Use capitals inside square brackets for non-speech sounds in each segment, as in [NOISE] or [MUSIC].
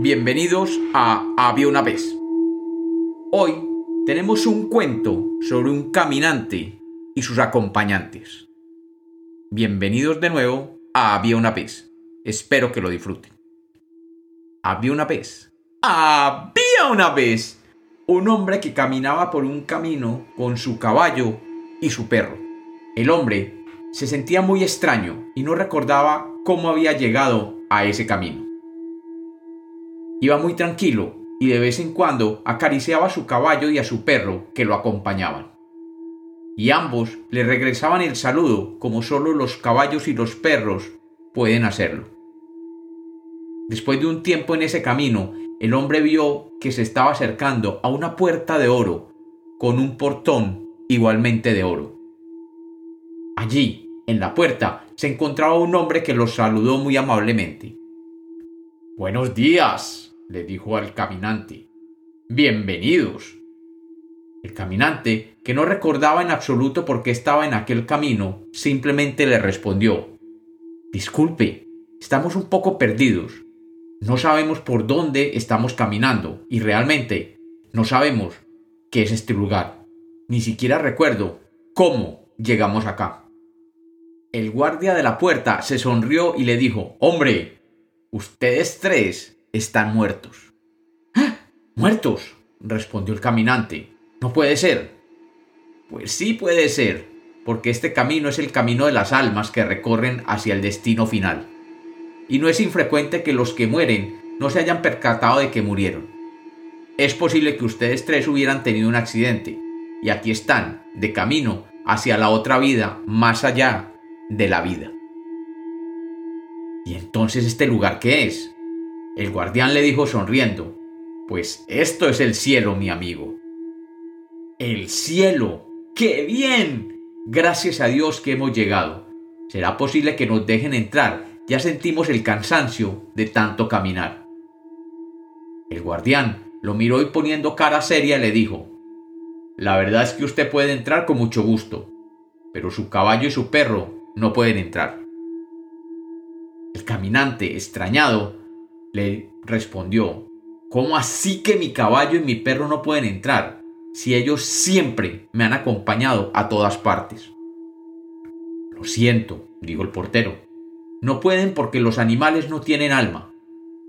Bienvenidos a Había una vez. Hoy tenemos un cuento sobre un caminante y sus acompañantes. Bienvenidos de nuevo a Había una vez. Espero que lo disfruten. Había una vez. Había una vez un hombre que caminaba por un camino con su caballo y su perro. El hombre se sentía muy extraño y no recordaba cómo había llegado a ese camino. Iba muy tranquilo y de vez en cuando acariciaba a su caballo y a su perro que lo acompañaban. Y ambos le regresaban el saludo como solo los caballos y los perros pueden hacerlo. Después de un tiempo en ese camino, el hombre vio que se estaba acercando a una puerta de oro con un portón igualmente de oro. Allí, en la puerta, se encontraba un hombre que los saludó muy amablemente. Buenos días, le dijo al caminante. Bienvenidos. El caminante, que no recordaba en absoluto por qué estaba en aquel camino, simplemente le respondió Disculpe, estamos un poco perdidos. No sabemos por dónde estamos caminando y realmente no sabemos qué es este lugar. Ni siquiera recuerdo cómo llegamos acá. El guardia de la puerta se sonrió y le dijo Hombre, ustedes tres están muertos. ¿Ah? ¿Muertos? respondió el caminante. No puede ser. Pues sí puede ser, porque este camino es el camino de las almas que recorren hacia el destino final. Y no es infrecuente que los que mueren no se hayan percatado de que murieron. Es posible que ustedes tres hubieran tenido un accidente, y aquí están, de camino hacia la otra vida, más allá de la vida. ¿Y entonces este lugar qué es? El guardián le dijo sonriendo, Pues esto es el cielo, mi amigo. El cielo. ¡Qué bien! Gracias a Dios que hemos llegado. ¿Será posible que nos dejen entrar? Ya sentimos el cansancio de tanto caminar. El guardián lo miró y poniendo cara seria le dijo, La verdad es que usted puede entrar con mucho gusto, pero su caballo y su perro no pueden entrar. El caminante, extrañado, le respondió, ¿Cómo así que mi caballo y mi perro no pueden entrar si ellos siempre me han acompañado a todas partes? Lo siento, dijo el portero. No pueden porque los animales no tienen alma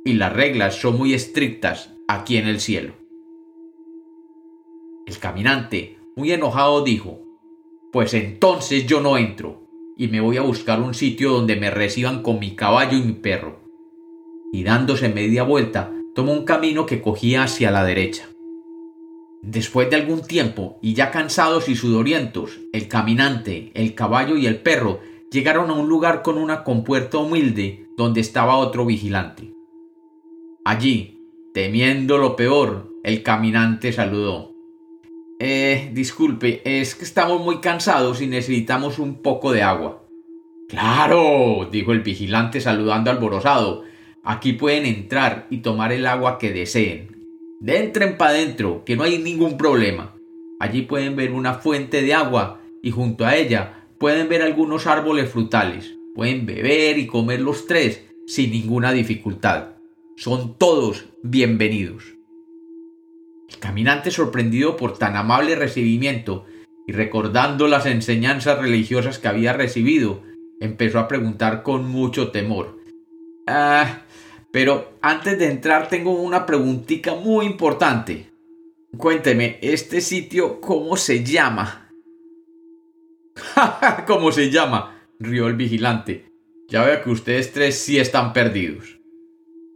y las reglas son muy estrictas aquí en el cielo. El caminante, muy enojado, dijo, Pues entonces yo no entro y me voy a buscar un sitio donde me reciban con mi caballo y mi perro. Y dándose media vuelta, tomó un camino que cogía hacia la derecha. Después de algún tiempo, y ya cansados y sudorientos, el caminante, el caballo y el perro llegaron a un lugar con una compuerta humilde donde estaba otro vigilante. Allí, temiendo lo peor, el caminante saludó. Eh, disculpe, es que estamos muy cansados y necesitamos un poco de agua. Claro, dijo el vigilante saludando alborozado. Aquí pueden entrar y tomar el agua que deseen. Entren para adentro, que no hay ningún problema. Allí pueden ver una fuente de agua y junto a ella pueden ver algunos árboles frutales. Pueden beber y comer los tres sin ninguna dificultad. Son todos bienvenidos. El caminante sorprendido por tan amable recibimiento y recordando las enseñanzas religiosas que había recibido, empezó a preguntar con mucho temor. Ah, pero antes de entrar tengo una preguntita muy importante. Cuénteme, ¿este sitio cómo se llama? [LAUGHS] ¿Cómo se llama? rió el vigilante. Ya veo que ustedes tres sí están perdidos.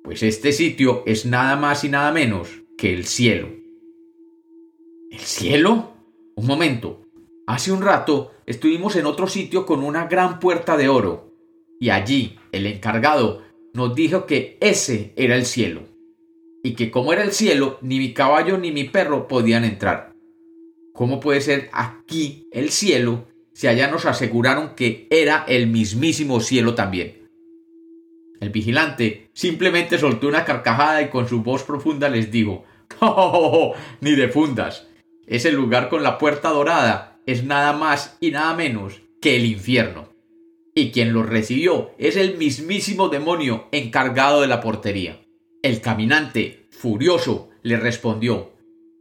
Pues este sitio es nada más y nada menos que el cielo. ¿El cielo? Un momento. Hace un rato estuvimos en otro sitio con una gran puerta de oro, y allí el encargado nos dijo que ese era el cielo, y que como era el cielo, ni mi caballo ni mi perro podían entrar. ¿Cómo puede ser aquí el cielo si allá nos aseguraron que era el mismísimo cielo también? El vigilante simplemente soltó una carcajada y con su voz profunda les dijo, [LAUGHS] ¡Oh, ni de fundas! Ese lugar con la puerta dorada es nada más y nada menos que el infierno. Y quien lo recibió es el mismísimo demonio encargado de la portería. El caminante, furioso, le respondió,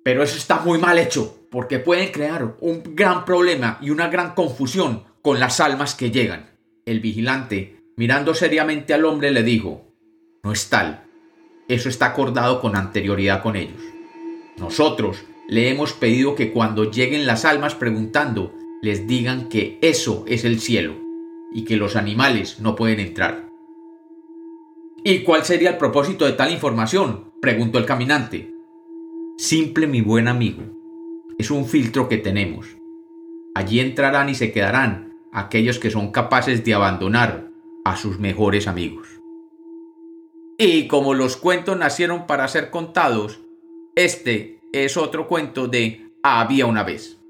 pero eso está muy mal hecho, porque pueden crear un gran problema y una gran confusión con las almas que llegan. El vigilante, mirando seriamente al hombre, le dijo, no es tal, eso está acordado con anterioridad con ellos. Nosotros le hemos pedido que cuando lleguen las almas preguntando, les digan que eso es el cielo y que los animales no pueden entrar. ¿Y cuál sería el propósito de tal información? preguntó el caminante. Simple, mi buen amigo. Es un filtro que tenemos. Allí entrarán y se quedarán aquellos que son capaces de abandonar a sus mejores amigos. Y como los cuentos nacieron para ser contados, este es otro cuento de Había una vez.